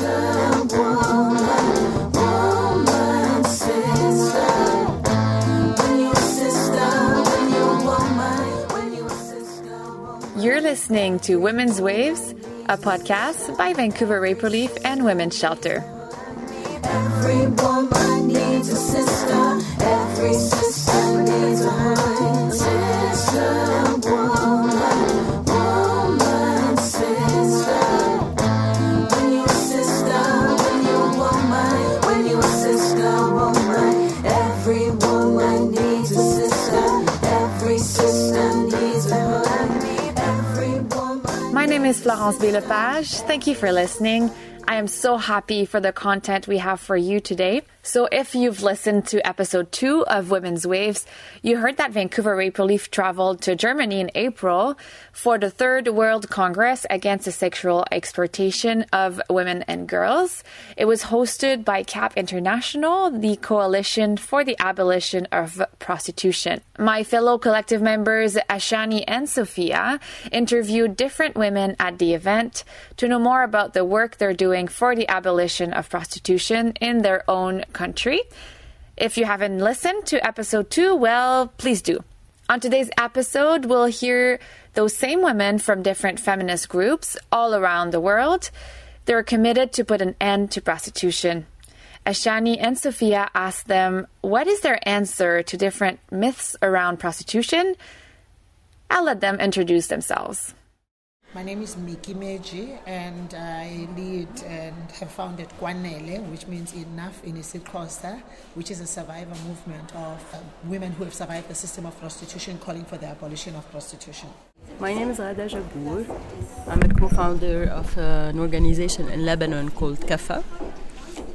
You're listening to Women's Waves, a podcast by Vancouver Rape Relief and Women's Shelter. Every woman needs a sister. Every sister needs a is Florence Belepage. Thank you for listening. I am so happy for the content we have for you today. So, if you've listened to episode two of Women's Waves, you heard that Vancouver Rape Relief traveled to Germany in April for the Third World Congress Against the Sexual Exploitation of Women and Girls. It was hosted by CAP International, the Coalition for the Abolition of Prostitution. My fellow collective members, Ashani and Sophia, interviewed different women at the event to know more about the work they're doing for the abolition of prostitution in their own country. If you haven't listened to episode two, well, please do. On today's episode, we'll hear those same women from different feminist groups all around the world. They're committed to put an end to prostitution. Ashani and Sophia asked them what is their answer to different myths around prostitution. I'll let them introduce themselves. My name is Mickey Meji, and I lead and have founded Kwanele, which means enough in isiXhosa, which is a survivor movement of uh, women who have survived the system of prostitution, calling for the abolition of prostitution. My name is Ghada Jabbour. I'm a co-founder of uh, an organization in Lebanon called Kafa.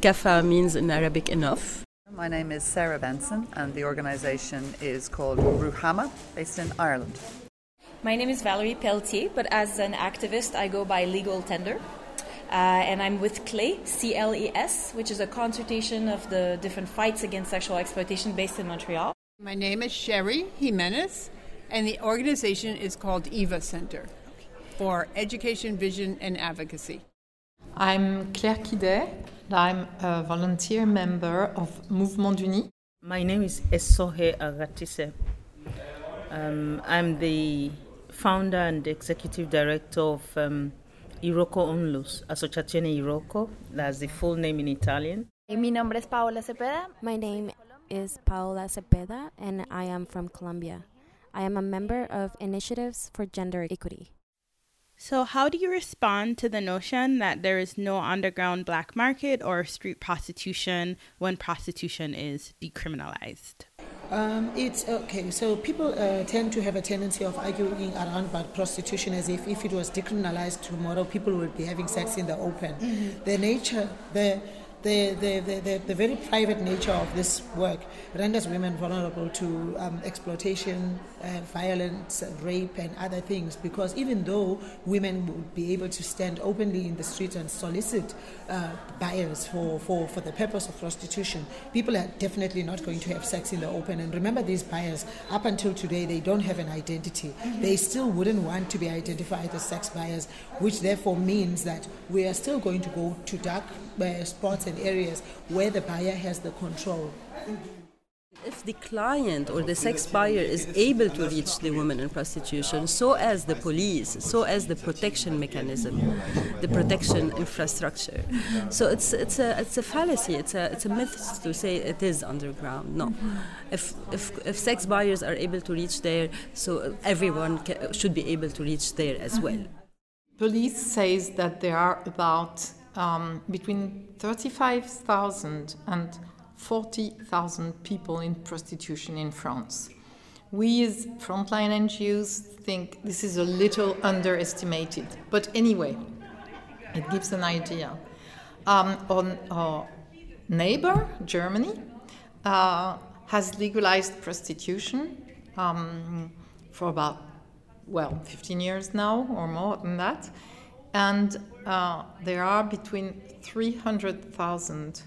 Kafa means in Arabic enough. My name is Sarah Benson, and the organisation is called Ruhama, based in Ireland. My name is Valerie Pelletier, but as an activist, I go by Legal Tender. Uh, and I'm with CLES, C L E S, which is a consultation of the different fights against sexual exploitation based in Montreal. My name is Sherry Jimenez, and the organization is called EVA Center for Education, Vision, and Advocacy. I'm Claire Quidet. I'm a volunteer member of Mouvement du Nid. My name is Esohe Aghatise. Um, I'm the founder and executive director of um, Iroko Onlus, Associazione Iroko. That's the full name in Italian. Mi nombre es Paola Cepeda. My name is Paola Cepeda, and I am from Colombia. I am a member of Initiatives for Gender Equity. So, how do you respond to the notion that there is no underground black market or street prostitution when prostitution is decriminalized? Um, it's okay. So people uh, tend to have a tendency of arguing around about prostitution as if if it was decriminalized tomorrow, people would be having sex in the open. Mm-hmm. The nature, the the, the, the, the, very private nature of this work renders women vulnerable to um, exploitation, uh, violence, rape, and other things. Because even though women would be able to stand openly in the street and solicit uh, buyers for, for, for the purpose of prostitution, people are definitely not going to have sex in the open. And remember, these buyers, up until today, they don't have an identity. Mm-hmm. They still wouldn't want to be identified as sex buyers, which therefore means that we are still going to go to dark uh, spots and areas where the buyer has the control. If the client or the sex buyer is able to reach the woman in prostitution, so as the police, so as the protection mechanism, the protection infrastructure. So it's it's a it's a fallacy. It's a it's a myth to say it is underground. No, if if if sex buyers are able to reach there, so everyone ca- should be able to reach there as well. Police says that there are about um, between 35,000 and 40,000 people in prostitution in France. We as frontline NGOs think this is a little underestimated, but anyway, it gives an idea. Um, on our neighbor, Germany, uh, has legalized prostitution um, for about, well, 15 years now or more than that. And uh, there are between 300,000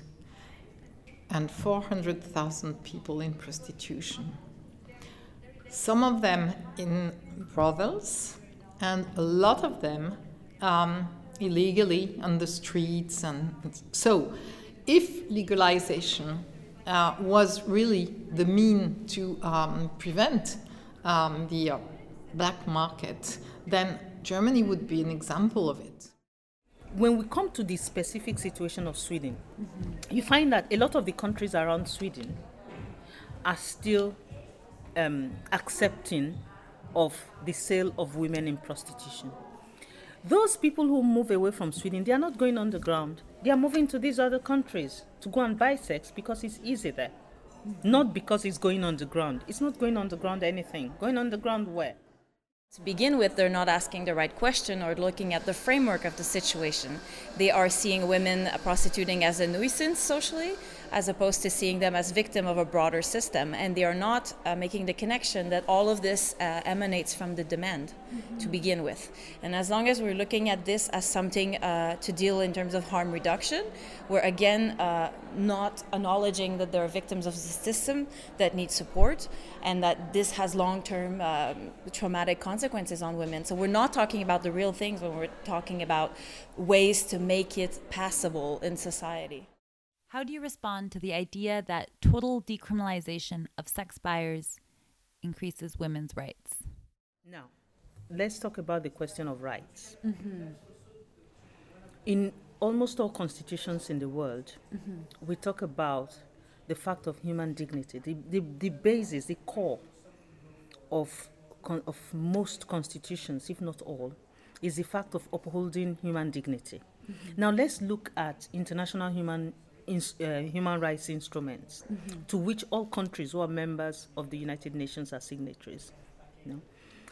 and 400,000 people in prostitution. Some of them in brothels, and a lot of them um, illegally on the streets. And so, if legalization uh, was really the mean to um, prevent um, the uh, black market, then Germany would be an example of it. When we come to the specific situation of Sweden, you find that a lot of the countries around Sweden are still um, accepting of the sale of women in prostitution. Those people who move away from Sweden, they are not going underground. They are moving to these other countries to go and buy sex because it's easy there. Not because it's going underground. It's not going underground anything. Going underground where? To begin with, they're not asking the right question or looking at the framework of the situation. They are seeing women prostituting as a nuisance socially, as opposed to seeing them as victim of a broader system. And they are not uh, making the connection that all of this uh, emanates from the demand to begin with. And as long as we're looking at this as something uh, to deal in terms of harm reduction, we're again uh, not acknowledging that there are victims of the system that need support and that this has long-term um, traumatic consequences on women. So we're not talking about the real things when we're talking about ways to make it passable in society. How do you respond to the idea that total decriminalization of sex buyers increases women's rights? Now, let's talk about the question of rights. Mm-hmm. In almost all constitutions in the world, mm-hmm. we talk about the fact of human dignity, the, the, the basis, the core of, of most constitutions, if not all, is the fact of upholding human dignity. Mm-hmm. Now, let's look at international human, uh, human rights instruments to which all countries who are members of the United Nations are signatories. you know.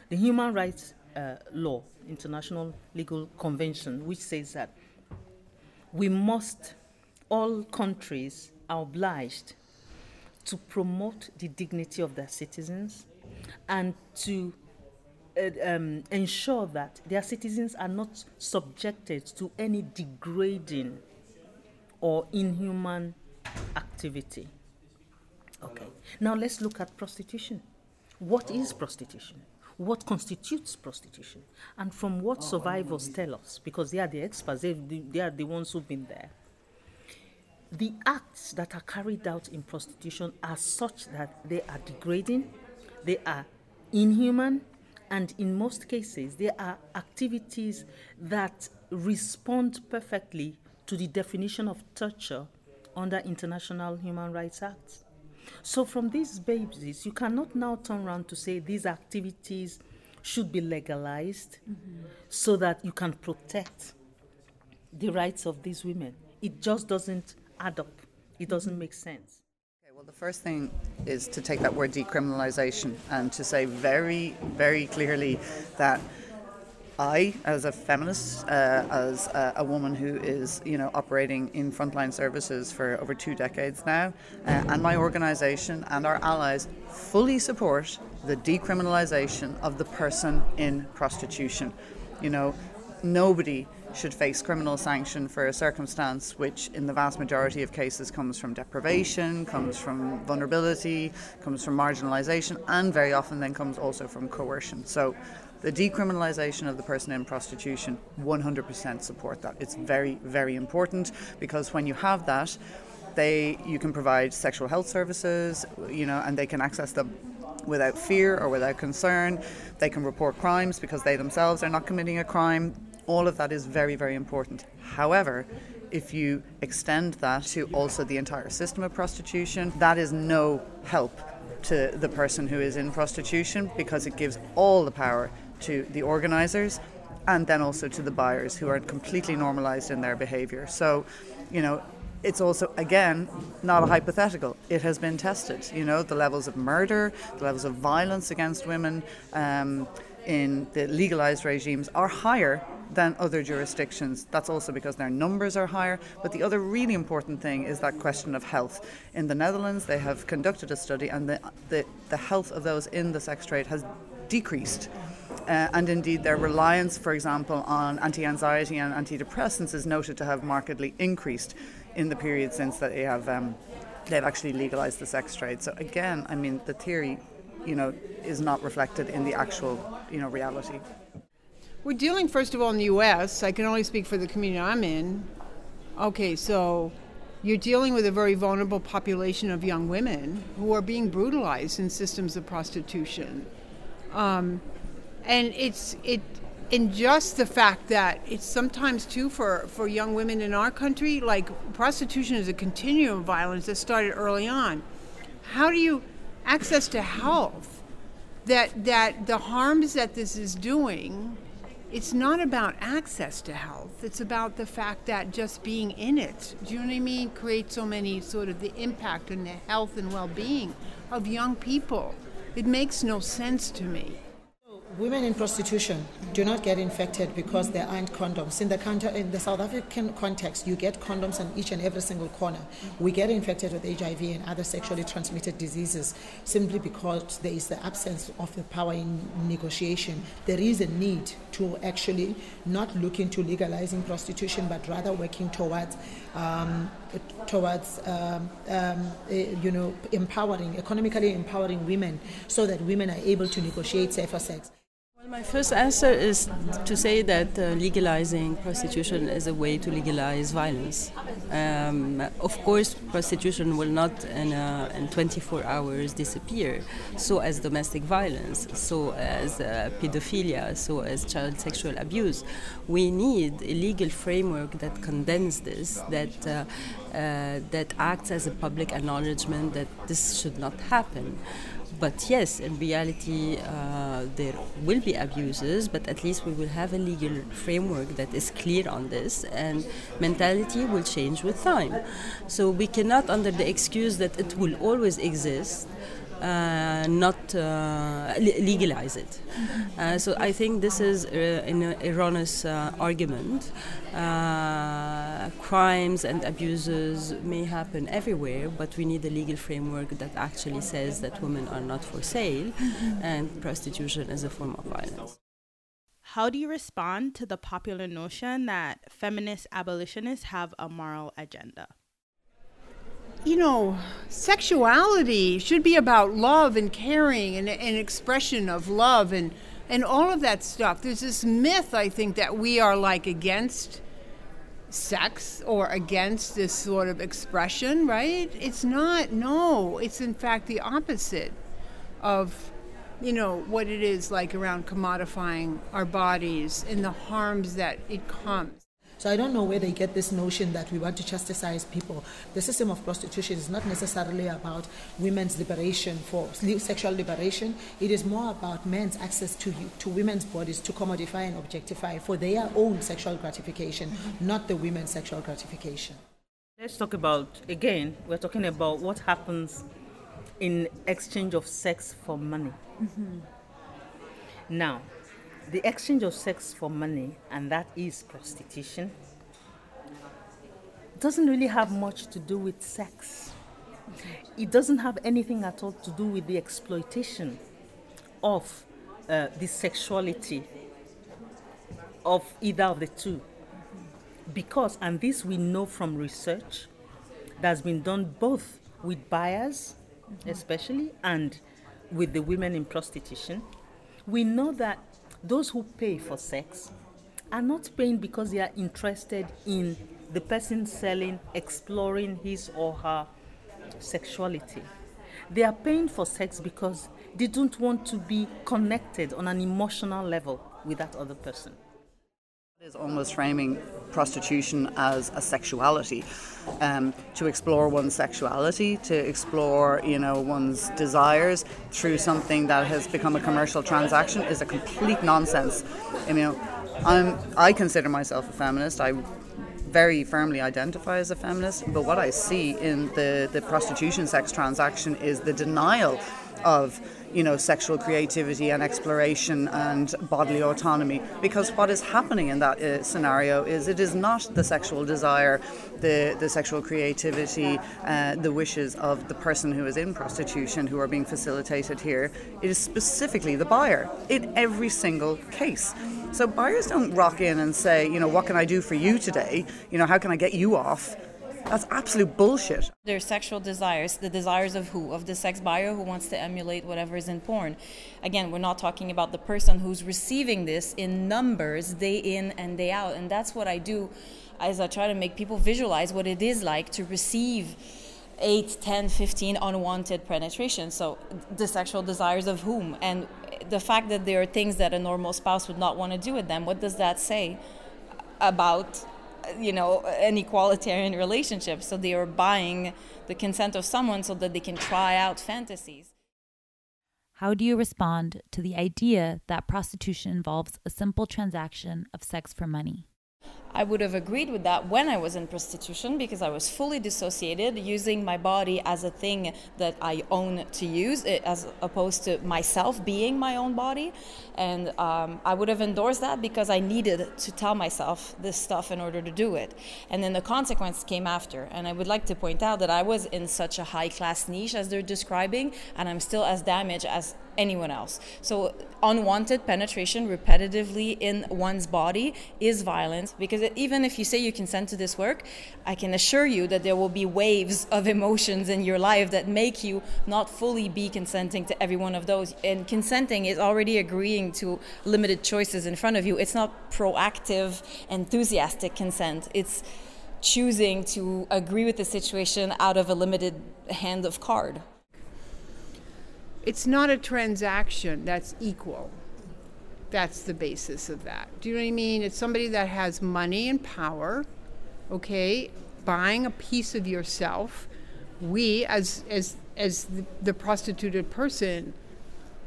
The Human Rights uh, Law, International Legal Convention, which says that we must, all countries are obliged to promote the dignity of their citizens and to uh, um, ensure that their citizens are not subjected to any degrading or inhuman activity. Okay. Now let's look at prostitution. What is prostitution? What constitutes prostitution? And from what survivors tell us, because they are the experts, they, they are the ones who've been there. The acts that are carried out in prostitution are such that they are degrading, they are inhuman, and in most cases, they are activities that respond perfectly to the definition of torture under international human rights acts. So, from these basis, you cannot now turn around to say these activities should be legalized so that you can protect the rights of these women. It just doesn't add up, it doesn't make sense. Well, the first thing is to take that word decriminalisation and to say very, very clearly that I, as a feminist, uh, as a, a woman who is, you know, operating in frontline services for over two decades now, uh, and my organisation and our allies fully support the decriminalisation of the person in prostitution. You know, nobody should face criminal sanction for a circumstance which, in the vast majority of cases, comes from deprivation, comes from vulnerability, comes from marginalisation, and very often then comes also from coercion. So, the decriminalisation of the person in prostitution, 100% support that. It's very, very important because when you have that, they you can provide sexual health services, you know, and they can access them without fear or without concern. They can report crimes because they themselves are not committing a crime. All of that is very, very important. However, if you extend that to also the entire system of prostitution, that is no help to the person who is in prostitution because it gives all the power to the organisers and then also to the buyers who are completely normalised in their behaviour. So, you know, it's also again not a hypothetical. It has been tested. You know, the levels of murder, the levels of violence against women um, in the legalised regimes are higher than other jurisdictions. That's also because their numbers are higher. But the other really important thing is that question of health. In the Netherlands, they have conducted a study, and the the, the health of those in the sex trade has decreased. Uh, and indeed, their reliance, for example, on anti anxiety and antidepressants is noted to have markedly increased in the period since that they have um, they've actually legalized the sex trade. So again, I mean, the theory, you know, is not reflected in the actual, you know, reality. we're dealing, first of all, in the U.S. I can only speak for the community I'm in. Okay, so you're dealing with a very vulnerable population of young women who are being brutalized in systems of prostitution. Um, and it's it in just the fact that it's sometimes too for, for young women in our country like prostitution is a continuum of violence that started early on. How do you access to health that that the harms that this is doing it's not about access to health. It's about the fact that just being in it do you know what i mean creates so many sort of the impact on the health and well-being of young people. It makes no sense to me Women in prostitution do not get infected because there aren't condoms. In the, counter, in the South African context, you get condoms on each and every single corner. We get infected with HIV and other sexually transmitted diseases simply because there is the absence of the power in negotiation. There is a need to actually not look into legalizing prostitution, but rather working towards um, towards um, um, eh, you know empowering economically empowering women so that women are able to negotiate safer sex. My first answer is to say that uh, legalizing prostitution is a way to legalize violence. Um, of course, prostitution will not in, in 24 hours disappear, so as domestic violence, so as uh, pedophilia, so as child sexual abuse. We need a legal framework that condenses this, that, uh, uh, that acts as a public acknowledgement that this should not happen. But yes, in reality, uh, there will be abuses, but at least we will have a legal framework that is clear on this, and mentality will change with time. So we cannot, under the excuse that it will always exist, uh, not uh, le- legalize it. Uh, so I think this is an erroneous uh, argument. Uh, crimes and abuses may happen everywhere, but we need a legal framework that actually says that women are not for sale and prostitution is a form of violence. How do you respond to the popular notion that feminist abolitionists have a moral agenda? You know, sexuality should be about love and caring and an expression of love and, and all of that stuff. There's this myth, I think, that we are like against sex or against this sort of expression, right? It's not, no. It's in fact the opposite of, you know, what it is like around commodifying our bodies and the harms that it comes. So I don't know where they get this notion that we want to chastise people. The system of prostitution is not necessarily about women's liberation for sexual liberation. It is more about men's access to to women's bodies to commodify and objectify for their own sexual gratification, mm-hmm. not the women's sexual gratification. Let's talk about again. We're talking about what happens in exchange of sex for money. Mm-hmm. Now, the exchange of sex for money, and that is prostitution, doesn't really have much to do with sex. It doesn't have anything at all to do with the exploitation of uh, the sexuality of either of the two. Because, and this we know from research that's been done both with buyers, mm-hmm. especially, and with the women in prostitution, we know that those who pay for sex are not paying because they are interested in the person selling, exploring his or her sexuality. They are paying for sex because they don't want to be connected on an emotional level with that other person is almost framing prostitution as a sexuality, um, to explore one's sexuality, to explore you know one's desires through something that has become a commercial transaction is a complete nonsense. I mean, I'm I consider myself a feminist. I very firmly identify as a feminist, but what I see in the, the prostitution sex transaction is the denial of you know sexual creativity and exploration and bodily autonomy. Because what is happening in that uh, scenario is it is not the sexual desire the the sexual creativity uh, the wishes of the person who is in prostitution who are being facilitated here. It is specifically the buyer in every single case. So buyers don't rock in and say you know what can I do for you today? You know how can I get you off That's absolute bullshit. Their sexual desires, the desires of who? Of the sex buyer who wants to emulate whatever is in porn. Again, we're not talking about the person who's receiving this in numbers day in and day out. And that's what I do as I try to make people visualize what it is like to receive 8, 10, 15 unwanted penetration. So the sexual desires of whom? And the fact that there are things that a normal spouse would not want to do with them, what does that say about you know an equalitarian relationship? So they are buying the consent of someone so that they can try out fantasies. How do you respond to the idea that prostitution involves a simple transaction of sex for money? I would have agreed with that when I was in prostitution because I was fully dissociated, using my body as a thing that I own to use, eh, as opposed to myself being my own body. And um, I would have endorsed that because I needed to tell myself this stuff in order to do it. And then the consequence came after. And I would like to point out that I was in such a high class niche as they're describing, and I'm still as damaged as anyone else. So unwanted penetration repetitively in one's body is violence because even if you say you consent to this work, I can assure you that there will be waves of emotions in your life that make you not fully be consenting to every one of those. And consenting is already agreeing to limited choices in front of you. It's not proactive, enthusiastic consent. It's choosing to agree with the situation out of a limited hand of card it's not a transaction that's equal. That's the basis of that. Do you know what I mean? It's somebody that has money and power, okay, buying a piece of yourself. We, as as as the, the prostituted person,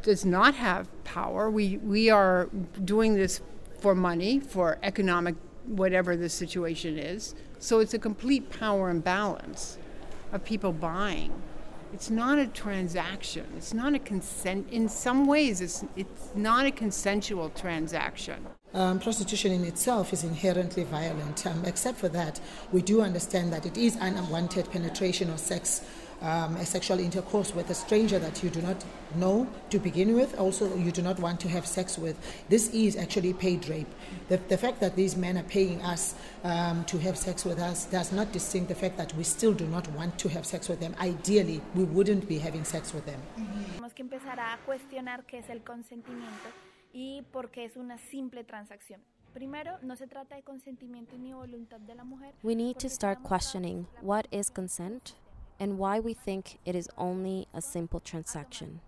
does not have power. We we are doing this for money, for economic, whatever the situation is. So it's a complete power imbalance of people buying it's not a transaction. It's not a consent. In some ways, it's, it's not a consensual transaction. Um, prostitution in itself is inherently violent. Um, except for that, we do understand that it is unwanted penetration or sex um, a sexual intercourse with a stranger that you do not know to begin with, also you do not want to have sex with. This is actually paid rape. The, the fact that these men are paying us um, to have sex with us does not distinct the fact that we still do not want to have sex with them. Ideally, we wouldn't be having sex with them. Tenemos que empezar a cuestionar qué es el consentimiento y por qué es una simple transacción. Primero, no se trata de consentimiento ni voluntad de la mujer. We need to start questioning what is consent and why we think it is only a simple transaction.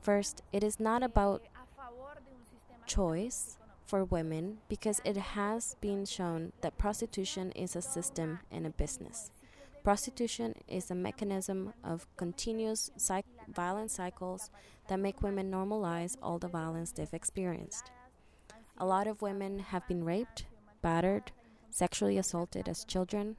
First, it is not about choice for women because it has been shown that prostitution is a system and a business. Prostitution is a mechanism of continuous violent cycles that make women normalize all the violence they've experienced. A lot of women have been raped, battered, sexually assaulted as children,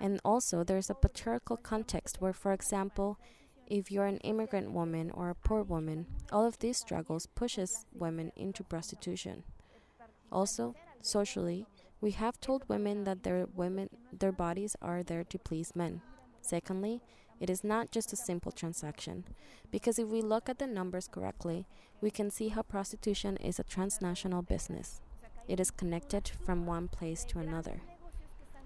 and also, there's a patriarchal context where, for example, if you're an immigrant woman or a poor woman, all of these struggles pushes women into prostitution. Also, socially, we have told women that their women their bodies are there to please men. Secondly, it is not just a simple transaction, because if we look at the numbers correctly, we can see how prostitution is a transnational business. It is connected from one place to another.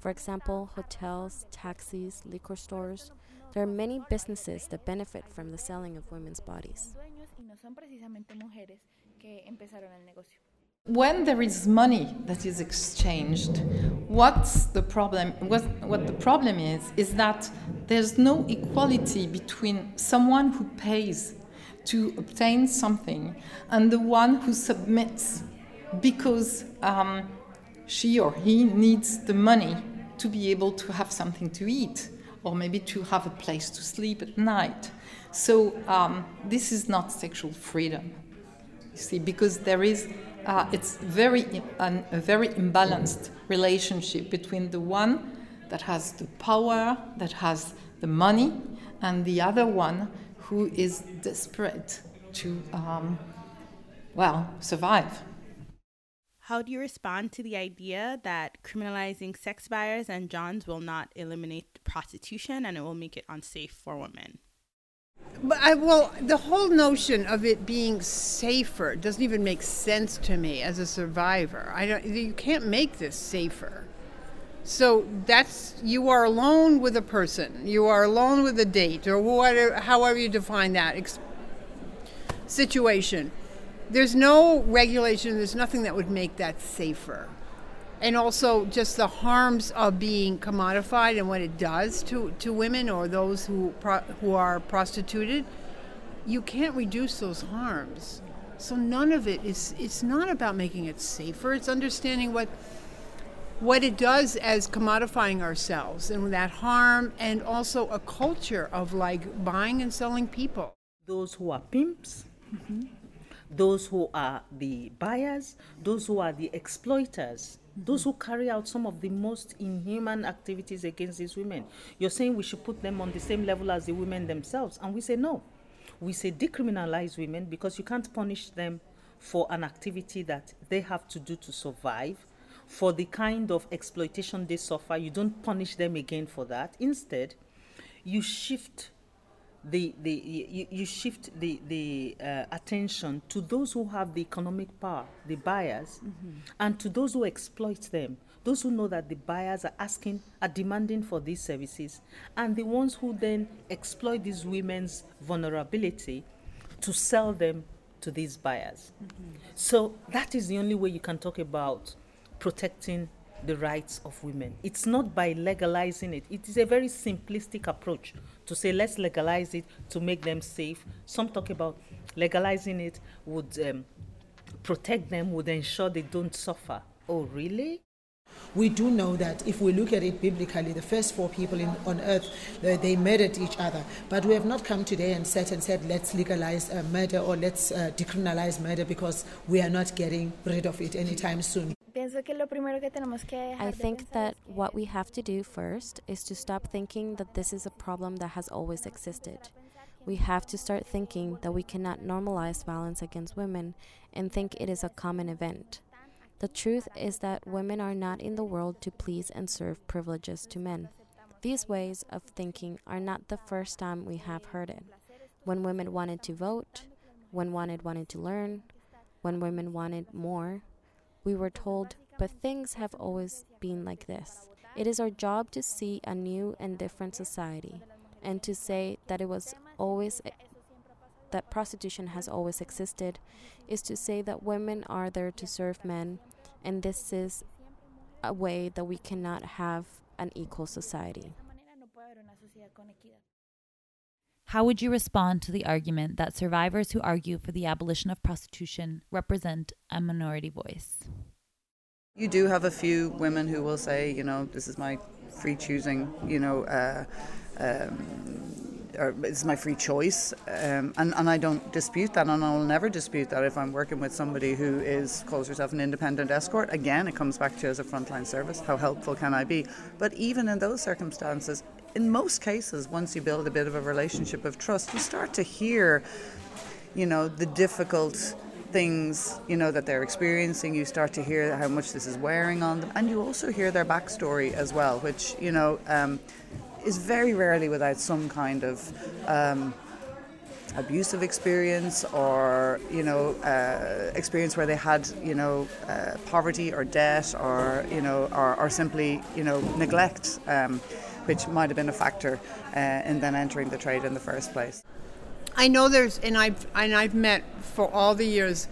For example, hotels, taxis, liquor stores. There are many businesses that benefit from the selling of women's bodies. When there is money that is exchanged, what's the problem? What, what the problem is is that there's no equality between someone who pays to obtain something and the one who submits because um, she or he needs the money to be able to have something to eat or maybe to have a place to sleep at night. So um, this is not sexual freedom, you see, because there is uh, it's very an, a very imbalanced relationship between the one that has the power, that has the money, and the other one who is desperate to, um, well, survive. How do you respond to the idea that criminalizing sex buyers and johns will not eliminate prostitution and it will make it unsafe for women? But I, well, the whole notion of it being safer doesn't even make sense to me as a survivor. I don't. You can't make this safer. So that's you are alone with a person, you are alone with a date, or whatever, however you define that ex- situation. There's no regulation. There's nothing that would make that safer. And also, just the harms of being commodified and what it does to, to women or those who pro- who are prostituted. You can't reduce those harms. So none of it is. It's not about making it safer. It's understanding what what it does as commodifying ourselves and that harm and also a culture of like buying and selling people those who are pimps mm-hmm. Those who are the buyers those who are the exploiters those who carry out some of the most inhuman activities against these women. You're saying we should put them on the same level as the women themselves. And we say no. We say decriminalize women because you can't punish them for an activity that they have to do to survive. For the kind of exploitation they suffer you don't punish them again for that. Instead you shift the, the you, you shift the, the uh, attention to those who have the economic power the buyers and to those who exploit them those who know that the buyers are asking are demanding for these services and the ones who then exploit these women's vulnerability to sell them to these buyers. So that is the only way you can talk about protecting the rights of women. It's not by legalizing it. It is a very simplistic approach to say let's legalize it to make them safe. Some talk about legalizing it would um, protect them, would ensure they don't suffer. Oh, really? We do know that if we look at it biblically, the first four people in, on earth, they, they murdered each other. But we have not come today and sat and said, let's legalize uh, murder or let's uh, decriminalize murder because we are not getting rid of it anytime soon. Pienso que lo primero que tenemos que dejar I think that what we have to do first is to stop thinking that this is a problem that has always existed. We have to start thinking that we cannot normalize violence against women and think it is a common event. The truth is that women are not in the world to please and serve privileges to men. These ways of thinking are not the first time we have heard it. When women wanted to vote, when women wanted to learn, when women wanted more, we were told, but things have always been like this. It is our job to see a new and different society and to say that it was always that prostitution has always existed is to say that women are there to serve men and this is a way that we cannot have an equal society. How would you respond to the argument that survivors who argue for the abolition of prostitution represent a minority voice? You do have a few women who will say, you know, this is my free choosing, you know, uh, um, or it's my free choice, um, and and I don't dispute that, and I will never dispute that if I'm working with somebody who is calls herself an independent escort. Again, it comes back to as a frontline service, how helpful can I be? But even in those circumstances, in most cases, once you build a bit of a relationship of trust, you start to hear, you know, the difficult things you know that they're experiencing. You start to hear how much this is wearing on them. And you also hear their backstory as well which you know um, is very rarely without some kind of um, abusive experience or you know uh, experience where they had you know uh, poverty or debt or you know or, or simply you know neglect. Um, which might have been a factor uh, in them entering the trade in the first place I know there's, and I've and I've met for all the years,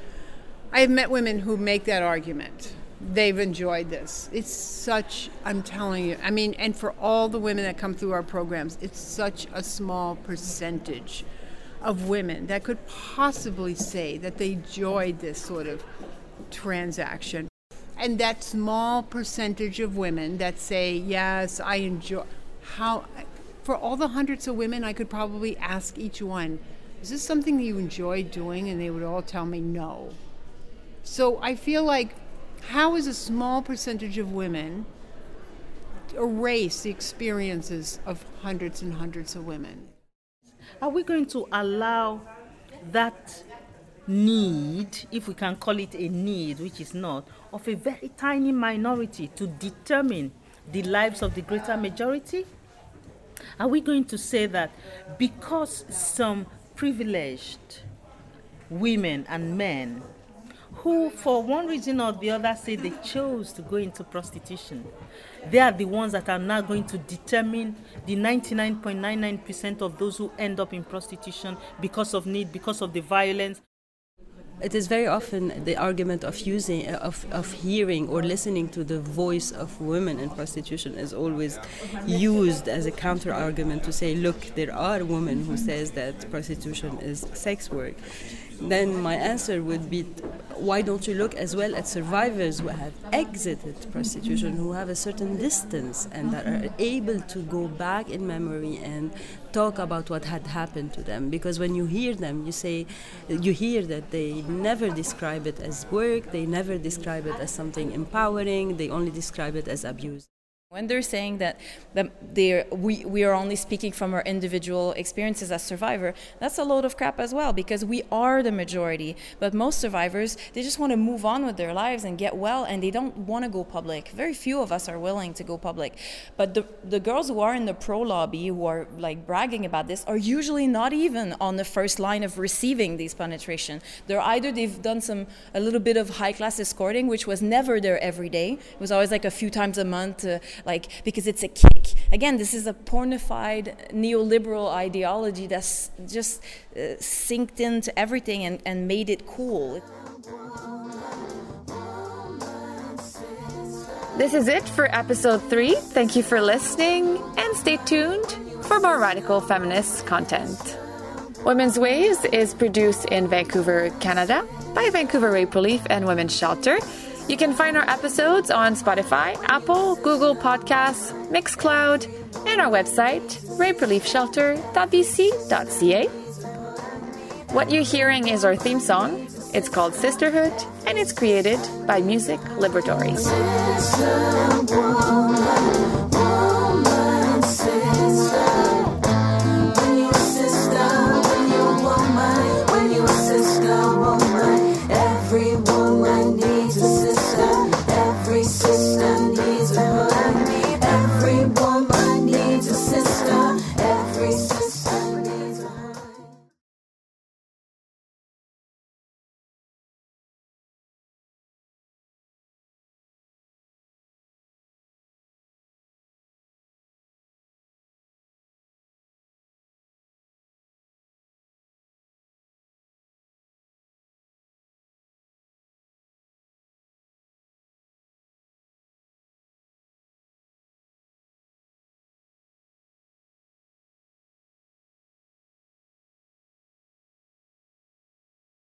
I've met women who make that argument. They've enjoyed this. It's such, I'm telling you. I mean, and for all the women that come through our programs, it's such a small percentage of women that could possibly say that they enjoyed this sort of transaction. And that small percentage of women that say, yes, I enjoy, how, for all the hundreds of women, I could probably ask each one, is this something that you enjoy doing? And they would all tell me no. So I feel like, how is a small percentage of women erase the experiences of hundreds and hundreds of women? Are we going to allow that need, if we can call it a need, which is not, of a very tiny minority to determine the lives of the greater majority? Are we going to say that because some privileged women and men who, for one reason or the other, say they chose to go into prostitution. They are the ones that are now going to determine the 99.99% of those who end up in prostitution because of need, because of the violence. It is very often the argument of using, of, of hearing or listening to the voice of women in prostitution is always used as a counter argument to say, look, there are women who says that prostitution is sex work. Then my answer would be why don't you look as well at survivors who have exited prostitution, who have a certain distance and that are able to go back in memory and talk about what had happened to them? Because when you hear them, you say, you hear that they never describe it as work, they never describe it as something empowering, they only describe it as abuse. When they're saying that the, we, we are only speaking from our individual experiences as survivor, that's a load of crap as well because we are the majority. But most survivors, they just want to move on with their lives and get well and they don't want to go public. Very few of us are willing to go public. But the, the girls who are in the pro lobby, who are like bragging about this, are usually not even on the first line of receiving these penetration. They're either they've done some, a little bit of high class escorting, which was never there every day. It was always like a few times a month. Uh, like because it's a kick. Again, this is a pornified neoliberal ideology that's just uh, synced into everything and, and made it cool. This is it for episode three. Thank you for listening and stay tuned for more radical feminist content. Women's Waves is produced in Vancouver, Canada by Vancouver Rape Relief and Women's Shelter. You can find our episodes on Spotify, Apple, Google Podcasts, Mixcloud, and our website, rapereliefshelter.bc.ca. What you're hearing is our theme song. It's called Sisterhood, and it's created by Music woman.